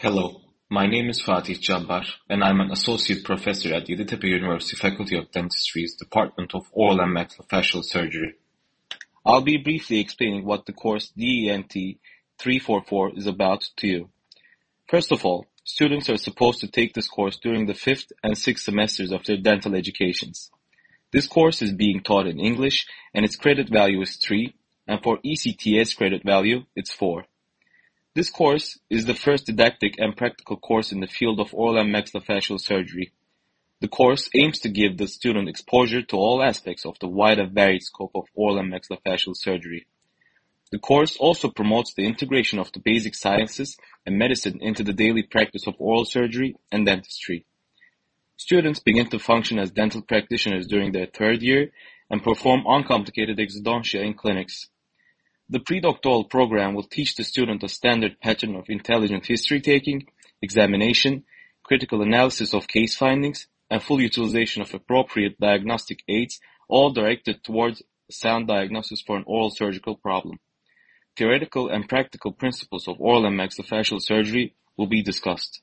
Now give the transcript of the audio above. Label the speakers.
Speaker 1: Hello, my name is Fatih Cabbar, and I'm an associate professor at Yeditepe University Faculty of Dentistry's Department of Oral and Maxillofacial Surgery. I'll be briefly explaining what the course DENT 344 is about to you. First of all, students are supposed to take this course during the fifth and sixth semesters of their dental educations. This course is being taught in English, and its credit value is 3, and for ECTS credit value, it's 4. This course is the first didactic and practical course in the field of oral and maxillofacial surgery. The course aims to give the student exposure to all aspects of the wide and varied scope of oral and maxillofacial surgery. The course also promotes the integration of the basic sciences and medicine into the daily practice of oral surgery and dentistry. Students begin to function as dental practitioners during their third year and perform uncomplicated exodontia in clinics. The predoctoral program will teach the student a standard pattern of intelligent history taking, examination, critical analysis of case findings, and full utilization of appropriate diagnostic aids, all directed towards sound diagnosis for an oral surgical problem. Theoretical and practical principles of oral and maxillofacial surgery will be discussed.